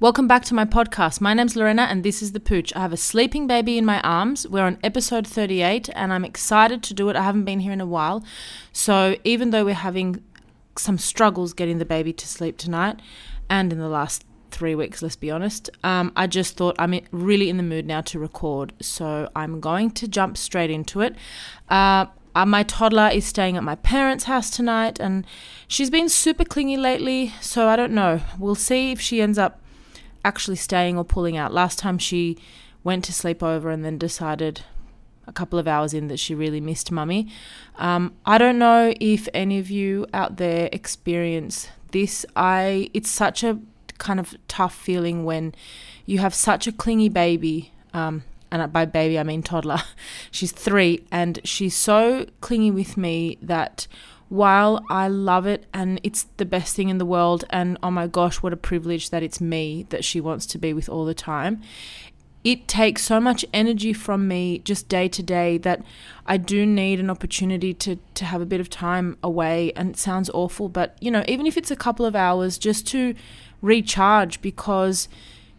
Welcome back to my podcast. My name's Lorena and this is The Pooch. I have a sleeping baby in my arms. We're on episode 38 and I'm excited to do it. I haven't been here in a while. So even though we're having some struggles getting the baby to sleep tonight and in the last three weeks, let's be honest. Um, I just thought I'm really in the mood now to record, so I'm going to jump straight into it. Uh, uh, my toddler is staying at my parents' house tonight, and she's been super clingy lately, so I don't know. We'll see if she ends up actually staying or pulling out. Last time she went to sleep over and then decided a couple of hours in that she really missed mummy. Um, I don't know if any of you out there experience this. I it's such a kind of tough feeling when you have such a clingy baby. Um, and by baby I mean toddler. she's three, and she's so clingy with me that while I love it and it's the best thing in the world, and oh my gosh, what a privilege that it's me that she wants to be with all the time, it takes so much energy from me just day to day that I do need an opportunity to to have a bit of time away and it sounds awful but you know even if it's a couple of hours just to recharge because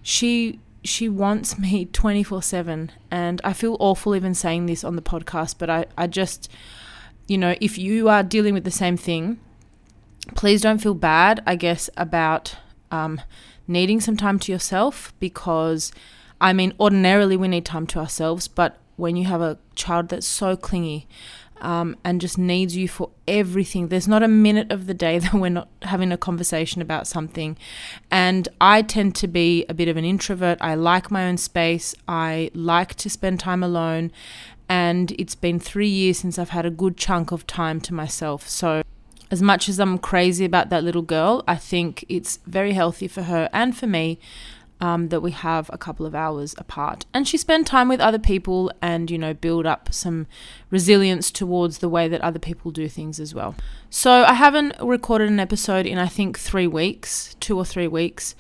she she wants me 24/7 and I feel awful even saying this on the podcast but I I just you know if you are dealing with the same thing please don't feel bad I guess about um, needing some time to yourself because I mean, ordinarily we need time to ourselves, but when you have a child that's so clingy um, and just needs you for everything, there's not a minute of the day that we're not having a conversation about something. And I tend to be a bit of an introvert. I like my own space, I like to spend time alone. And it's been three years since I've had a good chunk of time to myself. So, as much as I'm crazy about that little girl, I think it's very healthy for her and for me um, that we have a couple of hours apart. And she spend time with other people and, you know, build up some resilience towards the way that other people do things as well. So I haven't recorded an episode in, I think, three weeks, two or three weeks.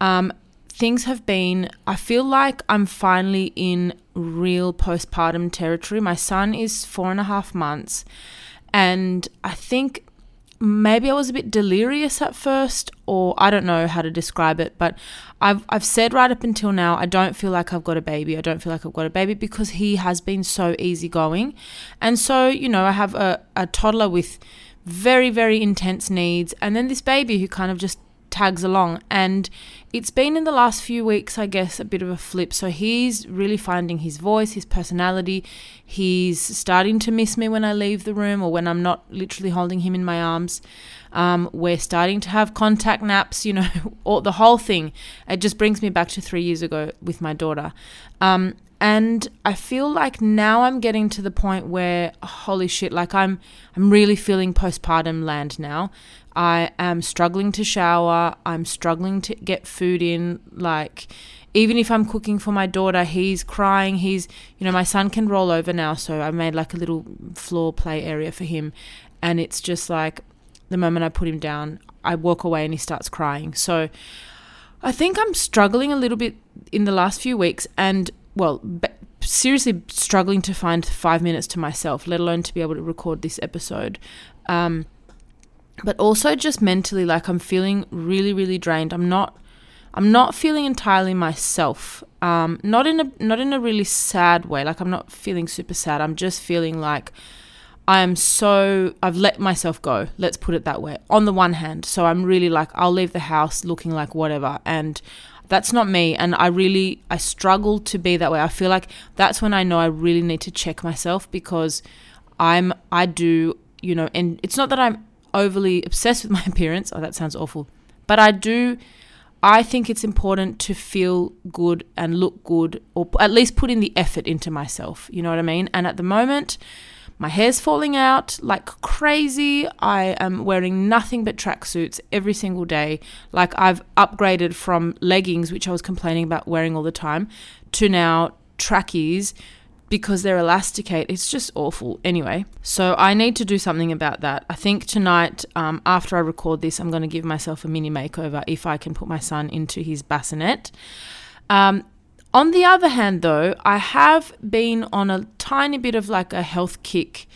Um, things have been, I feel like I'm finally in real postpartum territory. My son is four and a half months. And I think maybe I was a bit delirious at first, or I don't know how to describe it, but I've, I've said right up until now, I don't feel like I've got a baby. I don't feel like I've got a baby because he has been so easygoing. And so, you know, I have a, a toddler with very, very intense needs, and then this baby who kind of just tags along. And it's been in the last few weeks, I guess, a bit of a flip. So he's really finding his voice, his personality. He's starting to miss me when I leave the room or when I'm not literally holding him in my arms. Um, we're starting to have contact naps, you know, or the whole thing. It just brings me back to three years ago with my daughter. Um, and I feel like now I'm getting to the point where holy shit like I'm I'm really feeling postpartum land now I am struggling to shower. I'm struggling to get food in. Like, even if I'm cooking for my daughter, he's crying. He's, you know, my son can roll over now. So I made like a little floor play area for him. And it's just like the moment I put him down, I walk away and he starts crying. So I think I'm struggling a little bit in the last few weeks. And, well, seriously struggling to find five minutes to myself, let alone to be able to record this episode. Um, but also just mentally like I'm feeling really really drained. I'm not I'm not feeling entirely myself. Um, not in a not in a really sad way. Like I'm not feeling super sad. I'm just feeling like I am so I've let myself go. Let's put it that way. On the one hand, so I'm really like I'll leave the house looking like whatever and that's not me and I really I struggle to be that way. I feel like that's when I know I really need to check myself because I'm I do, you know, and it's not that I'm overly obsessed with my appearance. Oh, that sounds awful. But I do, I think it's important to feel good and look good, or at least put in the effort into myself. You know what I mean? And at the moment, My hair's falling out like crazy. I am wearing nothing but tracksuits every single day. Like I've upgraded from leggings, which I was complaining about wearing all the time, to now trackies because they're elasticate. It's just awful. Anyway, so I need to do something about that. I think tonight, um, after I record this, I'm going to give myself a mini makeover if I can put my son into his bassinet. Um, on the other hand, though, I have been on a tiny bit of like a health kick.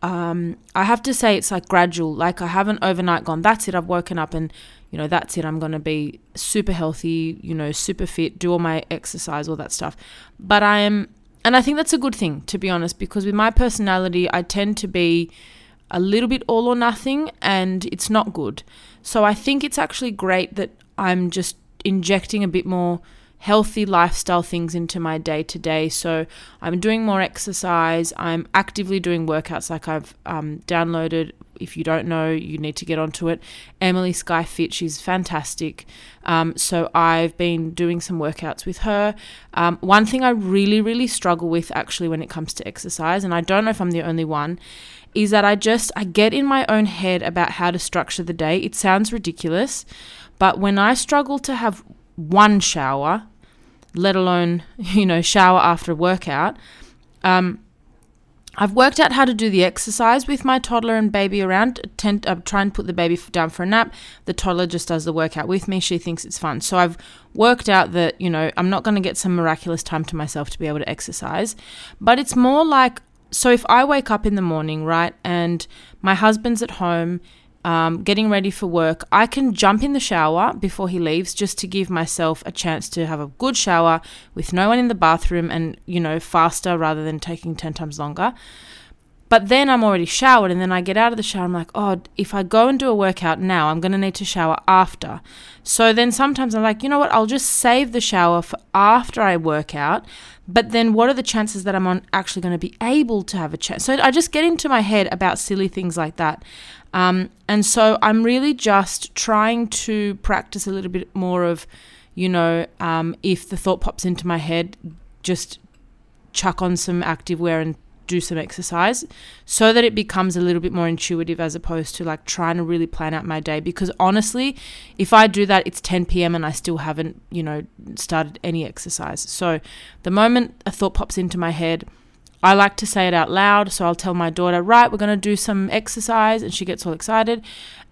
Um, I have to say it's like gradual. Like I haven't overnight gone, that's it, I've woken up and, you know, that's it, I'm going to be super healthy, you know, super fit, do all my exercise, all that stuff. But I am, and I think that's a good thing, to be honest, because with my personality, I tend to be a little bit all or nothing and it's not good. So I think it's actually great that I'm just injecting a bit more healthy lifestyle things into my day to day. So I'm doing more exercise. I'm actively doing workouts like I've um, downloaded. If you don't know, you need to get onto it. Emily Skye Fit, she's fantastic. Um, so I've been doing some workouts with her. Um, one thing I really, really struggle with actually when it comes to exercise, and I don't know if I'm the only one, is that I just I get in my own head about how to structure the day. It sounds ridiculous, but when I struggle to have one shower, let alone, you know, shower after a workout. Um, I've worked out how to do the exercise with my toddler and baby around. Tend, uh, try and put the baby down for a nap. The toddler just does the workout with me. She thinks it's fun. So I've worked out that, you know, I'm not going to get some miraculous time to myself to be able to exercise. But it's more like so if I wake up in the morning, right, and my husband's at home um, getting ready for work, I can jump in the shower before he leaves just to give myself a chance to have a good shower with no one in the bathroom and, you know, faster rather than taking 10 times longer. But then I'm already showered, and then I get out of the shower. I'm like, oh, if I go and do a workout now, I'm going to need to shower after. So then sometimes I'm like, you know what? I'll just save the shower for after I work out. But then what are the chances that I'm actually going to be able to have a chance? So I just get into my head about silly things like that. Um, and so I'm really just trying to practice a little bit more of, you know, um, if the thought pops into my head, just chuck on some active wear and do some exercise so that it becomes a little bit more intuitive as opposed to like trying to really plan out my day. Because honestly if i do that it's 10 p.m and i still haven't you know started any exercise. So the moment a thought pops into my head I like to say it out loud, so I'll tell my daughter, right, we're going to do some exercise, and she gets all excited.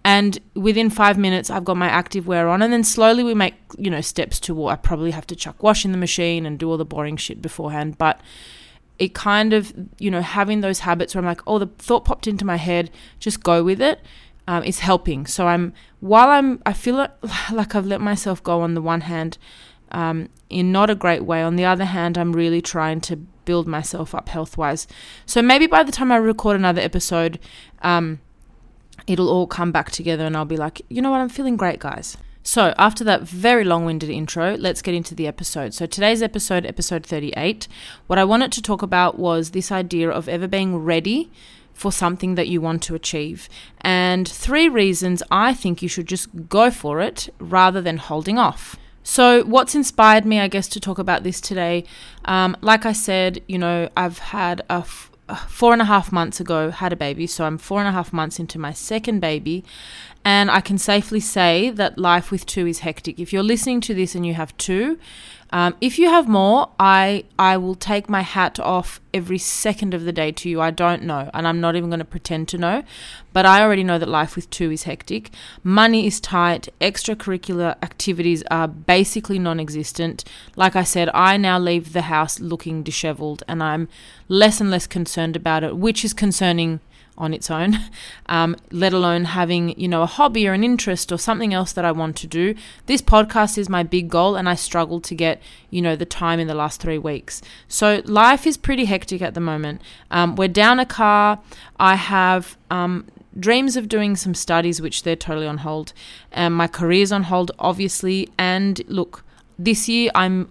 And within five minutes, I've got my active wear on, and then slowly we make, you know, steps to. I probably have to chuck wash in the machine and do all the boring shit beforehand, but it kind of, you know, having those habits where I'm like, oh, the thought popped into my head, just go with it, um, is helping. So I'm, while I'm, I feel like I've let myself go on the one hand, um, in not a great way. On the other hand, I'm really trying to build myself up health wise. So maybe by the time I record another episode, um, it'll all come back together and I'll be like, you know what, I'm feeling great, guys. So, after that very long winded intro, let's get into the episode. So, today's episode, episode 38, what I wanted to talk about was this idea of ever being ready for something that you want to achieve. And three reasons I think you should just go for it rather than holding off. So, what's inspired me, I guess, to talk about this today? Um, like I said, you know, I've had a f- four and a half months ago had a baby, so I'm four and a half months into my second baby, and I can safely say that life with two is hectic. If you're listening to this and you have two, um, if you have more, I I will take my hat off every second of the day to you. I don't know, and I'm not even going to pretend to know, but I already know that life with two is hectic. Money is tight. Extracurricular activities are basically non-existent. Like I said, I now leave the house looking dishevelled, and I'm less and less concerned about it, which is concerning on its own, um, let alone having, you know, a hobby or an interest or something else that I want to do. This podcast is my big goal, and I struggle to get, you know, the time in the last three weeks. So life is pretty hectic at the moment. Um, we're down a car. I have um, dreams of doing some studies, which they're totally on hold. Um, my career's on hold, obviously. And look, this year I'm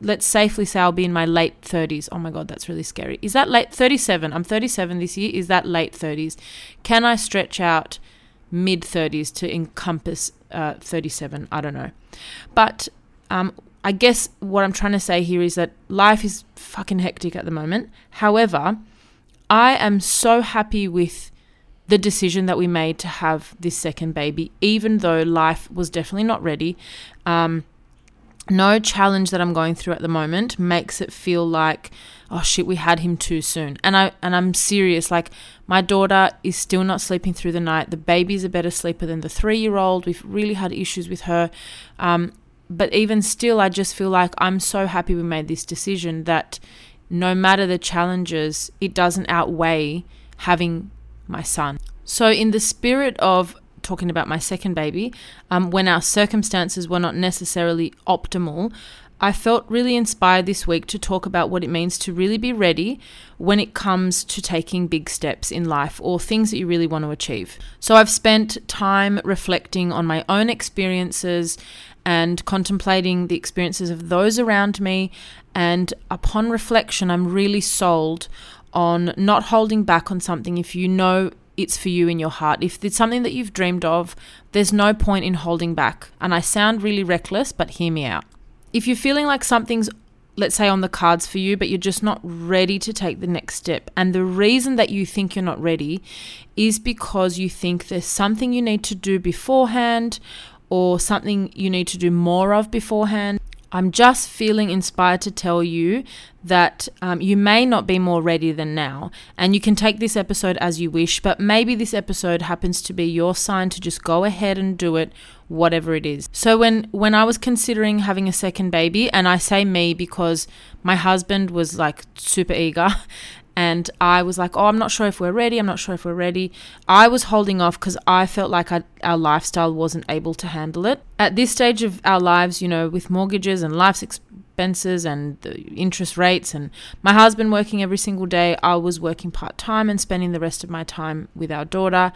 let's safely say I'll be in my late 30s. Oh my God, that's really scary. Is that late 37? I'm 37 this year. Is that late 30s? Can I stretch out mid 30s to encompass uh, 37? I don't know. But um, I guess what I'm trying to say here is that life is fucking hectic at the moment. However, I am so happy with the decision that we made to have this second baby, even though life was definitely not ready. Um, no challenge that I'm going through at the moment makes it feel like oh shit we had him too soon. And I and I'm serious like my daughter is still not sleeping through the night. The baby's a better sleeper than the 3 year old we've really had issues with her. Um, but even still I just feel like I'm so happy we made this decision that no matter the challenges it doesn't outweigh having my son. So in the spirit of talking about my second baby, um, when our circumstances were not necessarily optimal, I felt really inspired this week to talk about what it means to really be ready when it comes to taking big steps in life or things that you really want to achieve. So I've spent time reflecting on my own experiences and contemplating the experiences of those around me. And upon reflection, I'm really sold on not holding back on something if you know it's for you in your heart. If it's something that you've dreamed of, there's no point in holding back. And I sound really reckless, but hear me out. If you're feeling like something's let's say on the cards for you, but you're just not ready to take the next step. And the reason that you think you're not ready is because you think there's something you need to do beforehand or something you need to do more of beforehand. I'm just feeling inspired to tell you that um, you may not be more ready than now. And you can take this episode as you wish, but maybe this episode happens to be your sign to just go ahead and do it, whatever it is. So when, when I was considering having a second baby, and I say me because my husband was like super eager and I was like, oh, I'm not sure if we're ready. I'm not sure if we're ready. I was holding off because I felt like I, our lifestyle wasn't able to handle it. At this stage of our lives, you know, with mortgages and life's expenses and the interest rates, and my husband working every single day, I was working part time and spending the rest of my time with our daughter.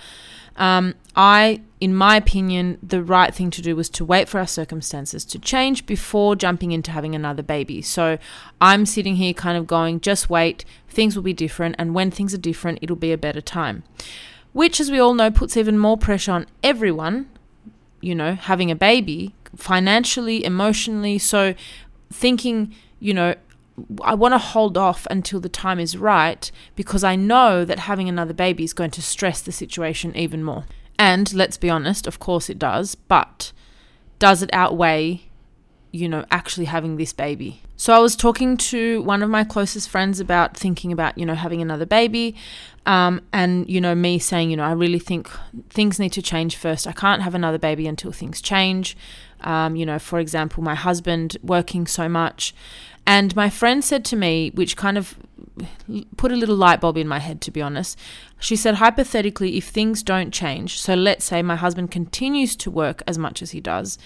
Um, I, in my opinion, the right thing to do was to wait for our circumstances to change before jumping into having another baby. So I'm sitting here kind of going, just wait, things will be different, and when things are different, it'll be a better time. Which, as we all know, puts even more pressure on everyone, you know, having a baby, financially, emotionally. So thinking, you know, I want to hold off until the time is right because I know that having another baby is going to stress the situation even more. And let's be honest, of course it does, but does it outweigh, you know, actually having this baby? So I was talking to one of my closest friends about thinking about, you know, having another baby. Um, and, you know, me saying, you know, I really think things need to change first. I can't have another baby until things change. Um, you know, for example, my husband working so much. And my friend said to me, which kind of put a little light bulb in my head, to be honest. She said, hypothetically, if things don't change, so let's say my husband continues to work as much as he does,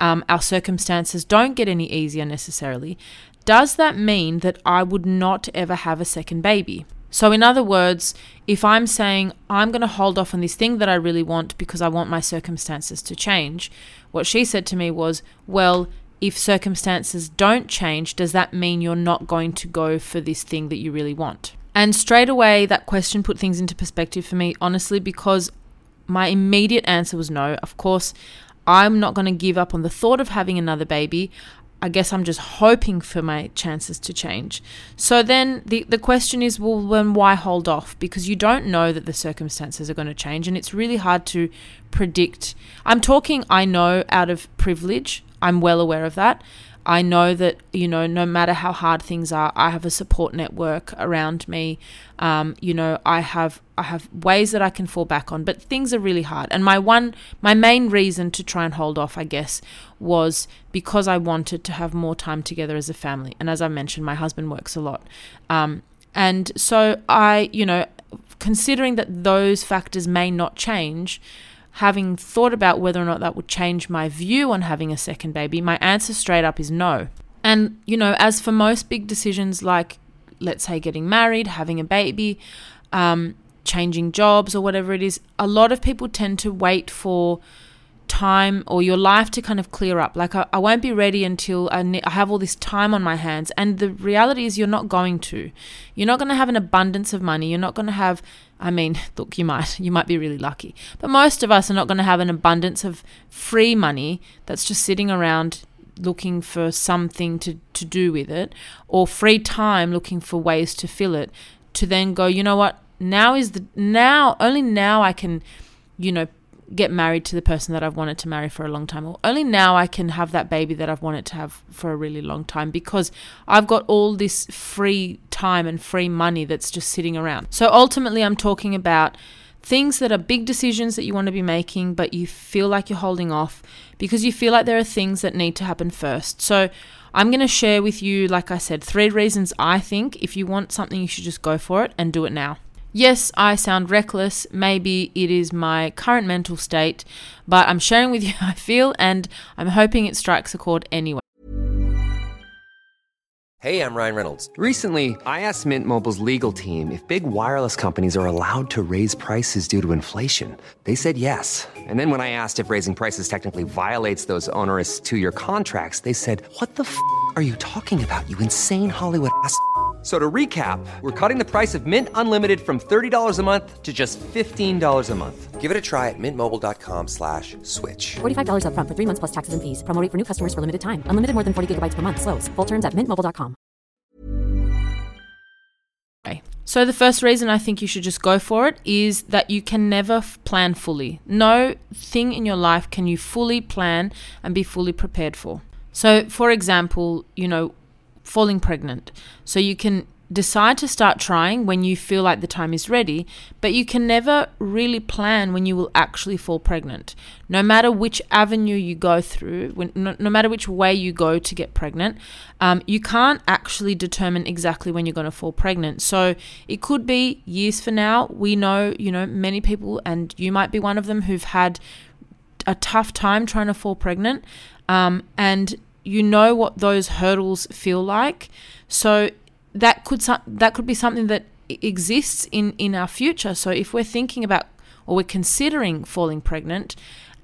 um, our circumstances don't get any easier necessarily, does that mean that I would not ever have a second baby? So, in other words, if I'm saying I'm going to hold off on this thing that I really want because I want my circumstances to change, what she said to me was, well, if circumstances don't change, does that mean you're not going to go for this thing that you really want? And straight away, that question put things into perspective for me, honestly, because my immediate answer was no. Of course, I'm not going to give up on the thought of having another baby. I guess I'm just hoping for my chances to change. So then the, the question is well, then why hold off? Because you don't know that the circumstances are going to change and it's really hard to predict. I'm talking, I know, out of privilege. I'm well aware of that. I know that, you know, no matter how hard things are, I have a support network around me. Um, you know, I have I have ways that I can fall back on, but things are really hard. And my one my main reason to try and hold off, I guess, was because I wanted to have more time together as a family. And as I mentioned, my husband works a lot. Um, and so I, you know, considering that those factors may not change, having thought about whether or not that would change my view on having a second baby, my answer straight up is no. And, you know, as for most big decisions like, let's say, getting married, having a baby, um, changing jobs, or whatever it is, a lot of people tend to wait for time or your life to kind of clear up. Like, I, I won't be ready until I, ne- I have all this time on my hands. And the reality is, you're not going to. You're not going to have an abundance of money. You're not going to have I mean, look, you might you might be really lucky, but most of us are not going to have an abundance of free money that's just sitting around looking for something to, to do with it or free time looking for ways to fill it to then go, you know what? Now is the now only now I can, you know, get married to the person that I've wanted to marry for a long time. Or only now I can have that baby that I've wanted to have for a really long time because I've got all this free time and free money that's just sitting around. So ultimately, I'm talking about things that are big decisions that you want to be making, but you feel like you're holding off because you feel like there are things that need to happen first. So I'm going to share with you, like I said, three reasons I think if you want something, you should just go for it and do it now. Yes, I sound reckless. Maybe it is my current mental state, but I'm sharing with you how I feel and I'm hoping it strikes a chord anyway. Hey, I'm Ryan Reynolds. Recently, I asked Mint Mobile's legal team if big wireless companies are allowed to raise prices due to inflation. They said yes. And then when I asked if raising prices technically violates those onerous two year contracts, they said, What the f are you talking about, you insane Hollywood ass? F- So to recap, we're cutting the price of Mint Unlimited from $30 a month to just $15 a month. Give it a try at mintmobile.com slash switch. $45 upfront for three months plus taxes and fees. Promo rate for new customers for limited time. Unlimited more than 40 gigabytes per month. Slows. Full terms at mintmobile.com. Okay. So, the first reason I think you should just go for it is that you can never f- plan fully. No thing in your life can you fully plan and be fully prepared for. So, for example, you know, falling pregnant. So, you can decide to start trying when you feel like the time is ready, but you can never really plan when you will actually fall pregnant. No matter which avenue you go through, when, no, no matter which way you go to get pregnant, um, you can't actually determine exactly when you're going to fall pregnant. So it could be years for now. We know, you know, many people, and you might be one of them, who've had a tough time trying to fall pregnant, um, and you know what those hurdles feel like. So that could that could be something that exists in in our future. So if we're thinking about or we're considering falling pregnant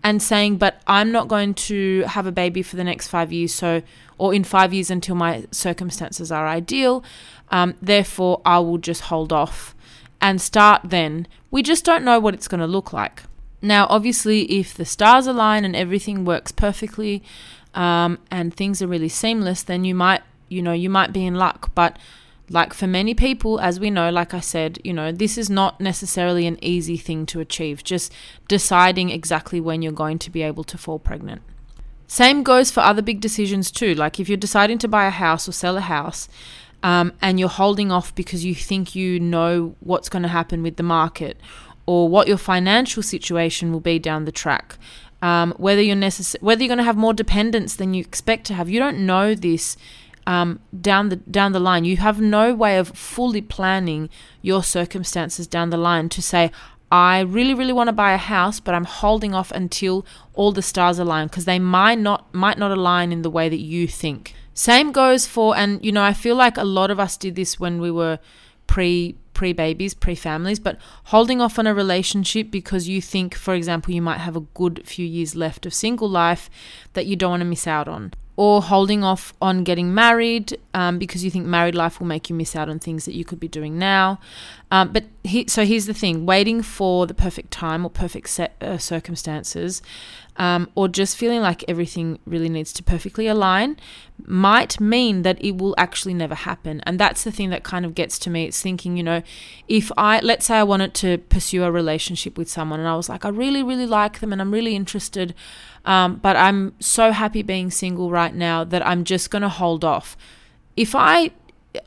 and saying, but I'm not going to have a baby for the next five years, so or in five years until my circumstances are ideal, um, therefore I will just hold off and start then. We just don't know what it's going to look like. Now, obviously, if the stars align and everything works perfectly, um, and things are really seamless, then you might, you know, you might be in luck. But like for many people, as we know, like I said, you know, this is not necessarily an easy thing to achieve. Just deciding exactly when you're going to be able to fall pregnant. Same goes for other big decisions too. Like if you're deciding to buy a house or sell a house, um, and you're holding off because you think you know what's going to happen with the market or what your financial situation will be down the track. Um, whether you're necess- whether you're going to have more dependence than you expect to have, you don't know this um, down the down the line. You have no way of fully planning your circumstances down the line to say, I really really want to buy a house, but I'm holding off until all the stars align because they might not might not align in the way that you think. Same goes for, and you know, I feel like a lot of us did this when we were pre pre babies, pre families, but holding off on a relationship because you think, for example, you might have a good few years left of single life that you don't want to miss out on. Or holding off on getting married um, because you think married life will make you miss out on things that you could be doing now. Um, but he, so here's the thing: waiting for the perfect time or perfect set, uh, circumstances, um, or just feeling like everything really needs to perfectly align, might mean that it will actually never happen. And that's the thing that kind of gets to me. It's thinking, you know, if I, let's say I wanted to pursue a relationship with someone and I was like, I really, really like them and I'm really interested, um, but I'm so happy being single right now that I'm just going to hold off. If I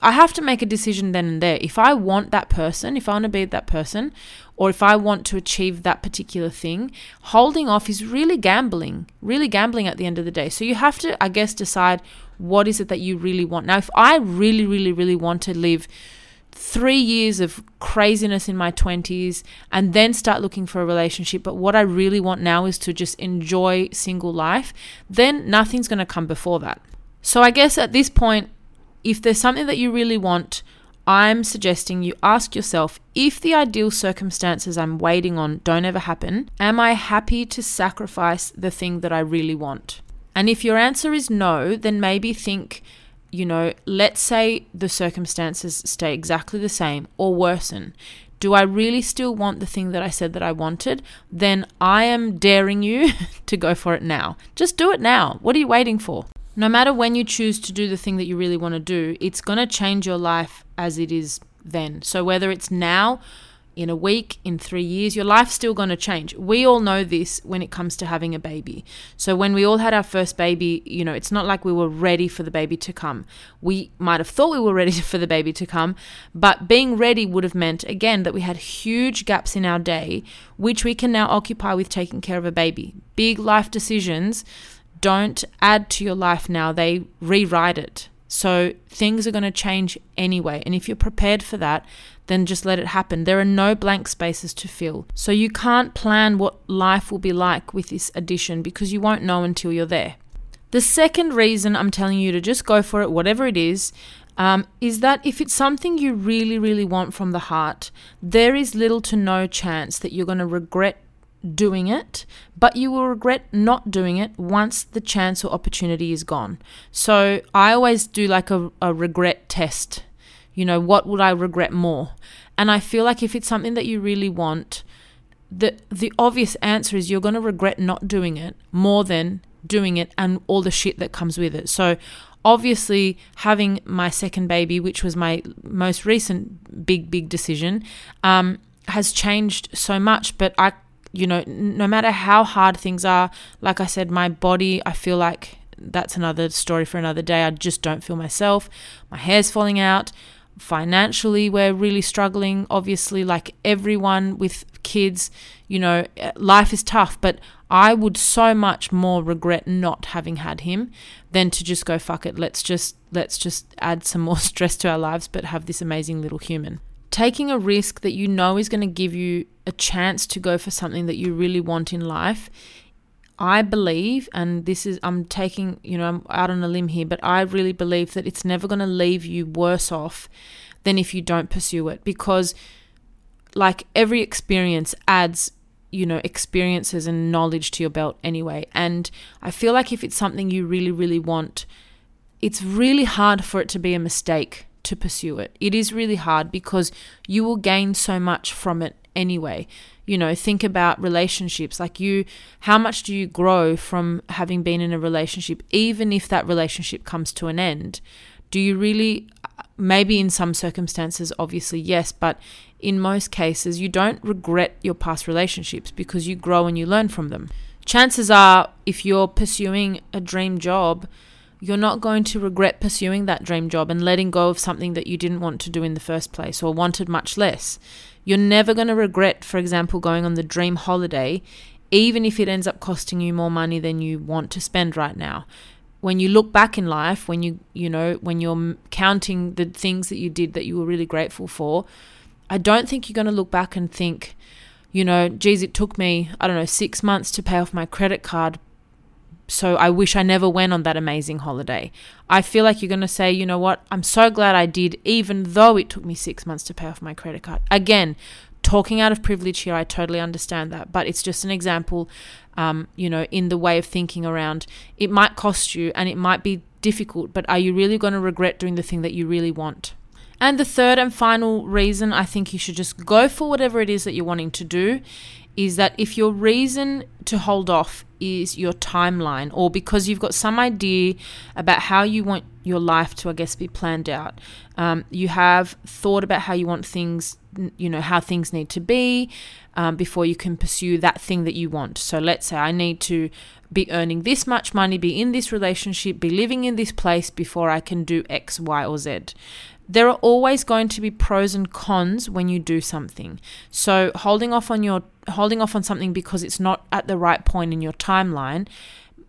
I have to make a decision then and there. If I want that person, if I want to be that person, or if I want to achieve that particular thing, holding off is really gambling, really gambling at the end of the day. So you have to, I guess, decide what is it that you really want. Now, if I really, really, really want to live three years of craziness in my 20s and then start looking for a relationship, but what I really want now is to just enjoy single life, then nothing's going to come before that. So I guess at this point, if there's something that you really want, I'm suggesting you ask yourself if the ideal circumstances I'm waiting on don't ever happen, am I happy to sacrifice the thing that I really want? And if your answer is no, then maybe think, you know, let's say the circumstances stay exactly the same or worsen. Do I really still want the thing that I said that I wanted? Then I am daring you to go for it now. Just do it now. What are you waiting for? No matter when you choose to do the thing that you really want to do, it's going to change your life as it is then. So whether it's now, in a week, in three years, your life's still going to change. We all know this when it comes to having a baby. So, when we all had our first baby, you know, it's not like we were ready for the baby to come. We might have thought we were ready for the baby to come, but being ready would have meant, again, that we had huge gaps in our day, which we can now occupy with taking care of a baby. Big life decisions don't add to your life now, they rewrite it. So things are going to change anyway. And if you're prepared for that, then just let it happen. There are no blank spaces to fill. So you can't plan what life will be like with this addition because you won't know until you're there. The second reason I'm telling you to just go for it, whatever it is, um, is that if it's something you really, really want from the heart, there is little to no chance that you're going to regret doing it, but you will regret not doing it once the chance or opportunity is gone. So I always do like a, a regret test. You know, what would I regret more? And I feel like if it's something that you really want, the the obvious answer is you're going to regret not doing it more than doing it and all the shit that comes with it. So obviously having my second baby, which was my most recent big big decision, um, has changed so much. But I you know, no matter how hard things are, like I said, my body, I feel like that's another story for another day. I just don't feel myself. My hair's falling out. Financially, we're really struggling. Obviously, like everyone with kids, you know, eh, life is tough, but I would so much more regret not having had him than to just go fuck it. Let's just let's just add some more stress to our lives but have this amazing little human taking a risk that you know is going to give you a chance to go for something that you really want in life I believe, and this is, I'm taking, you know, I'm out on a limb here, but I really believe that it's never going to leave you worse off than if you don't pursue it because, like, every experience adds, you know, experiences and knowledge to your belt anyway. And I feel like if it's something you really, really want, it's really hard for it to be a mistake to pursue it. It is really hard because you will gain so much from it anyway. You know, think about relationships. Like you, how much do you grow from having been in a relationship, even if that relationship comes to an end? Do you really, uh, maybe in some circumstances, obviously, yes, but in most cases, you don't regret your past relationships because you grow and you learn from them. Chances are, if you're pursuing a dream job, you're not going to regret pursuing that dream job and letting go of something that you didn't want to do in the first place or wanted much less. You're never going to regret, for example, going on the dream holiday, even if it ends up costing you more money than you want to spend right now. When you look back in life, when you, you know, when you're counting the things that you did that you were really grateful for, I don't think you're going to look back and think, you know, geez, it took me, I don't know, six months to pay off my credit card, so I wish I never went on that amazing holiday. I feel like you're going to say, you know what, I'm so glad I did, even though it took me six months to pay off my credit card. Again, talking out of privilege here, I totally understand that, but it's just an example, um, you know, in the way of thinking around it might cost you and it might be difficult, but are you really going to regret doing the thing that you really want? And the third and final reason I think you should just go for whatever it is that you're wanting to do is that if your reason to hold off is your timeline or because you've got some idea about how you want your life to, I guess, be planned out, um, you have thought about how you want things, you know, how things need to be um, before you can pursue that thing that you want. So let's say I need to be earning this much money, be in this relationship, be living in this place before I can do X, Y, or Z there are always going to be pros and cons when you do something. So holding off on your holding off on something because it's not at the right point in your timeline,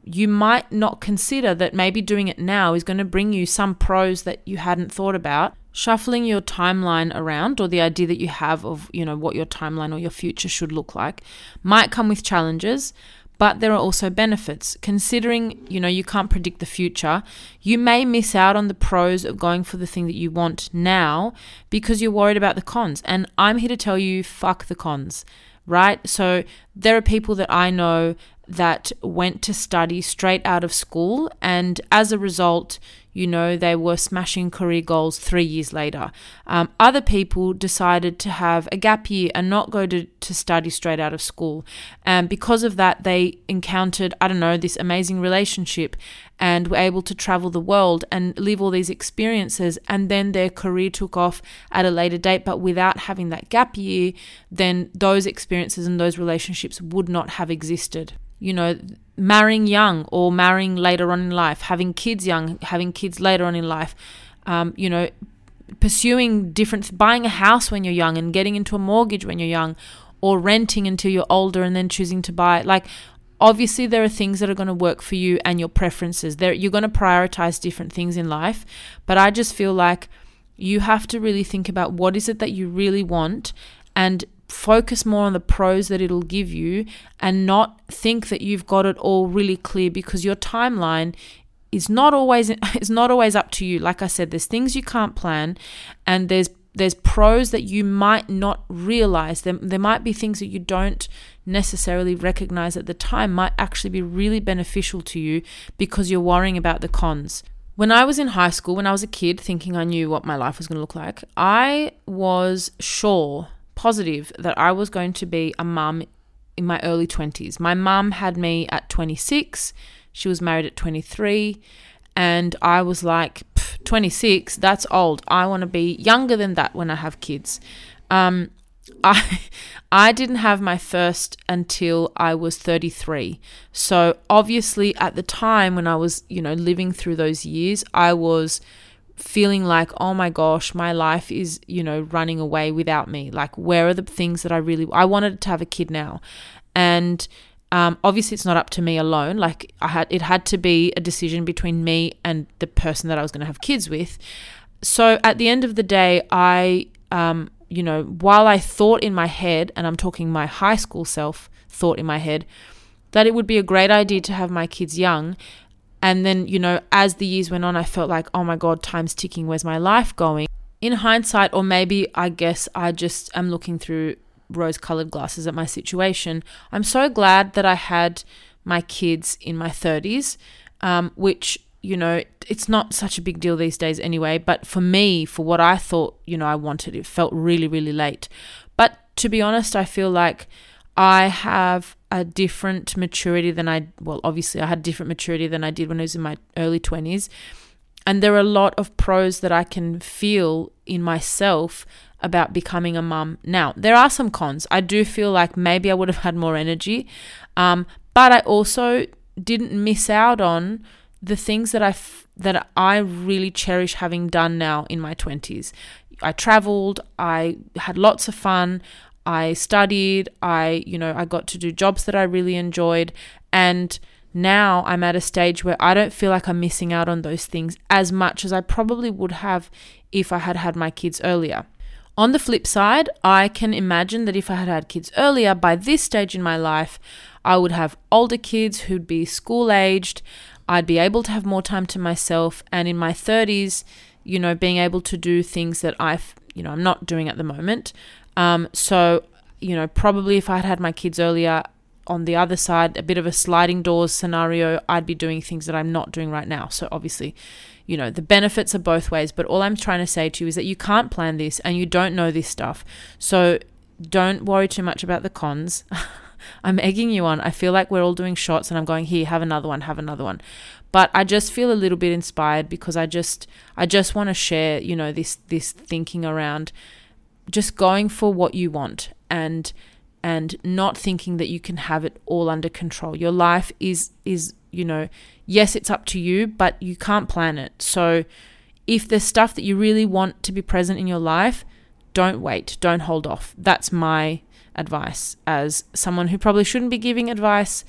you might not consider that maybe doing it now is going to bring you some pros that you hadn't thought about. Shuffling your timeline around or the idea that you have of, you know, what your timeline or your future should look like might come with challenges, but there are also benefits. Considering, you know, you can't predict the future, you may miss out on the pros of going for the thing that you want now because you're worried about the cons. And I'm here to tell you fuck the cons, right? So there are people that I know that went to study straight out of school and as a result, you know, they were smashing career goals three years later. Um, other people decided to have a gap year and not go to, to study straight out of school. And because of that, they encountered, I don't know, this amazing relationship and were able to travel the world and live all these experiences. And then their career took off at a later date. But without having that gap year, then those experiences and those relationships would not have existed you know, marrying young or marrying later on in life, having kids young, having kids later on in life, um, you know, pursuing different, buying a house when you're young and getting into a mortgage when you're young, or renting until you're older and then choosing to buy. Like, obviously, there are things that are going to work for you and your preferences. There, you're going to prioritize different things in life, but I just feel like you have to really think about what is it that you really want and focus more on the pros that it'll give you and not think that you've got it all really clear because your timeline is not always is not always up to you. Like i said there's things you can't plan and there's there's pros that you might not realize. There, there might be things that you don't necessarily recognize at the time might actually be really beneficial to you because you're worrying about the cons. When I was in high school, when I was a kid, thinking I knew what my life was going to look like, I was sure positive that I was going to be a mum in my early 20s. My mum had me at 26, she was married at 23, and I was like, 26, that's old. I want to be younger than that when I have kids. Um, I I didn't have my first until I was 33. So obviously at the time when I was, you know, living through those years, I was feeling like, oh my gosh, my life is, you know, running away without me. Like, where are the things that I really, I wanted to have a kid now. And um, obviously, it's not up to me alone. Like, I had, it had to be a decision between me and the person that I was going to have kids with. So at the end of the day, I, um, you know, while I thought in my head, and I'm talking my high school self thought in my head, that it would be a great idea to have my kids young, and then, you know, as the years went on, I felt like, oh my God, time's ticking. Where's my life going? In hindsight, or maybe I guess I just am looking through rose colored glasses at my situation, I'm so glad that I had my kids in my 30s, um, which, you know, it's not such a big deal these days anyway. But for me, for what I thought, you know, I wanted, it felt really, really late. But to be honest, I feel like I have a different maturity than I, well, obviously, I had different maturity than I did when I was in my early 20s. And there are a lot of pros that I can feel in myself about becoming a mum now. There are some cons. I do feel like maybe I would have had more energy, um, but I also didn't miss out on the things that I f- that I really cherish having done now in my 20s. I traveled, I had lots of fun, I studied, I, you know, I got to do jobs that I really enjoyed. And now I'm at a stage where I don't feel like I'm missing out on those things as much as I probably would have if I had had my kids earlier. On the flip side, I can imagine that if I had had kids earlier, by this stage in my life, I would have older kids who'd be school aged. I'd be able to have more time to myself. And in my 30s, you know, being able to do things that I've, you know, I'm not doing at the moment. Um, so, you know, probably if I had had my kids earlier, on the other side, a bit of a sliding doors scenario, I'd be doing things that I'm not doing right now. So, obviously, you know, the benefits are both ways. But all I'm trying to say to you is that you can't plan this and you don't know this stuff. So, don't worry too much about the cons. I'm egging you on. I feel like we're all doing shots and I'm going, here, have another one, have another one. But I just feel a little bit inspired because I just I just want to share, you know, this this thinking around just going for what you want and and not thinking that you can have it all under control. Your life is is, you know, yes, it's up to you, but you can't plan it. So if there's stuff that you really want to be present in your life, don't wait, don't hold off. That's my advice as someone who probably shouldn't be giving advice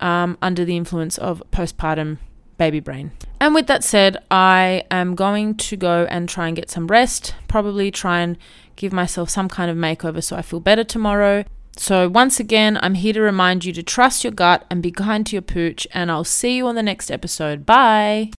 um, under the influence of postpartum baby brain. And with that said, I am going to go and try and get some rest, probably try and give myself some kind of makeover so I feel better tomorrow. So, once again, I'm here to remind you to trust your gut and be kind to your pooch, and I'll see you on the next episode. Bye.